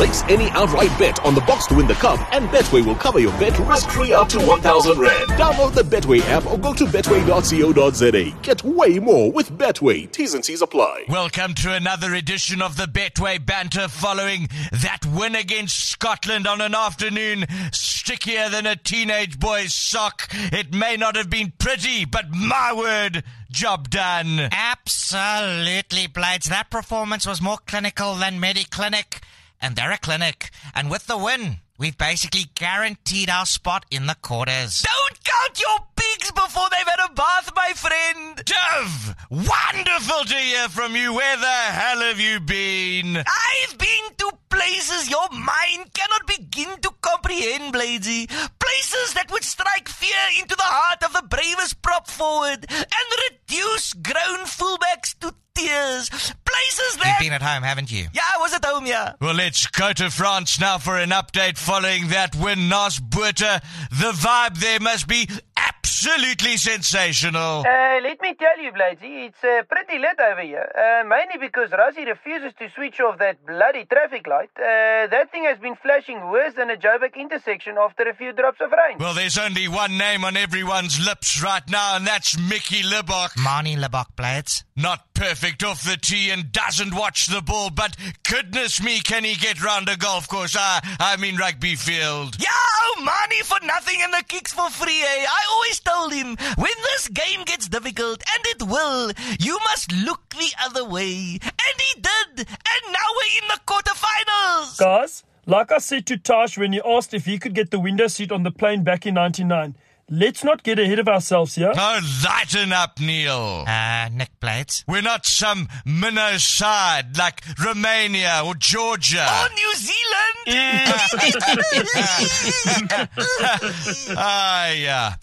Place any outright bet on the box to win the cup, and Betway will cover your bet risk-free up to 1,000 Rand. Download the Betway app or go to betway.co.za. Get way more with Betway. T's and C's apply. Welcome to another edition of the Betway banter following that win against Scotland on an afternoon stickier than a teenage boy's sock. It may not have been pretty, but my word, job done. Absolutely, Blades. That performance was more clinical than Mediclinic. And they're a clinic. And with the win, we've basically guaranteed our spot in the quarters. Don't count your pigs before they've had a bath, my friend. Dove, wonderful to hear from you. Where the hell have you been? I've been to places your mind cannot begin to comprehend, Bladesy. Places that would strike fear into the heart of the bravest prop forward and reduce grown fullbacks to tears. Places that. You've been at home, haven't you? Yeah, was at home, yeah. Well, let's go to France now for an update following that win, Naas Botha. The vibe there must be absolutely sensational. Uh, let me tell you, Bladesy, it's uh, pretty lit over here. Uh, mainly because Rassie refuses to switch off that bloody traffic light. Uh, that thing has been flashing worse than a Joburg intersection after a few drops of rain. Well, there's only one name on everyone's lips right now, and that's Mickey Libbok. Manie Libbok, Blades. Not perfect off the tee and doesn't watch the ball, but goodness me, can he get round a golf course? I, I mean rugby field. Yeah, oh, money and the kicks for free, eh? I always told him, when this game gets difficult, and it will, you must look the other way. And he did. And now we're in the quarterfinals. Guys, like I said to Tash when he asked if he could get the window seat on the plane back in 99, let's not get ahead of ourselves here. Oh, lighten up, Neil. Uh, Nick Blades. We're not some minnow side like Romania or Georgia. Or New Zealand. Ah, yeah.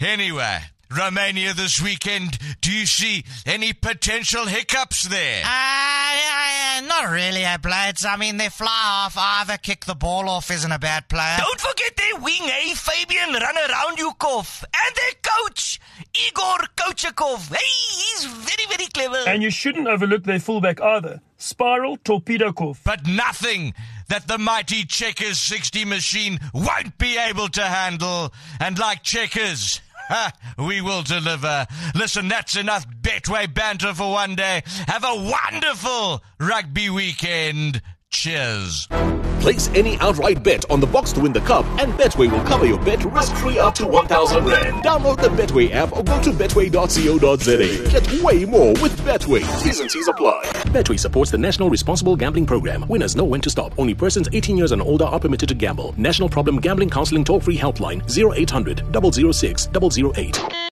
Anyway, Romania this weekend. Do you see any potential hiccups there? Uh, uh, not really, uh, Blades. I mean, they fly off. Either kick the ball off isn't a bad player. Don't forget their wing, eh? Fabian Runaroundyukov. And their coach, Igor Kochakov. Hey, he's very, very clever. And you shouldn't overlook their fullback either. Spiral Torpedokov. but nothing that the mighty Checkers 60 machine won't be able to handle. And like Checkers, ha, we will deliver. Listen, that's enough Betway banter for one day. Have a wonderful rugby weekend. Cheers. Place any outright bet on the box to win the cup, and Betway will cover your bet risk-free up to 1,000 Rand. Download the Betway app or go to betway.co.za. Get way more with Betway. T's and C's apply. Betway supports the National Responsible Gambling Program. Winners know when to stop. Only persons 18 years and older are permitted to gamble. National Problem Gambling Counseling toll-free helpline 0800 006 008.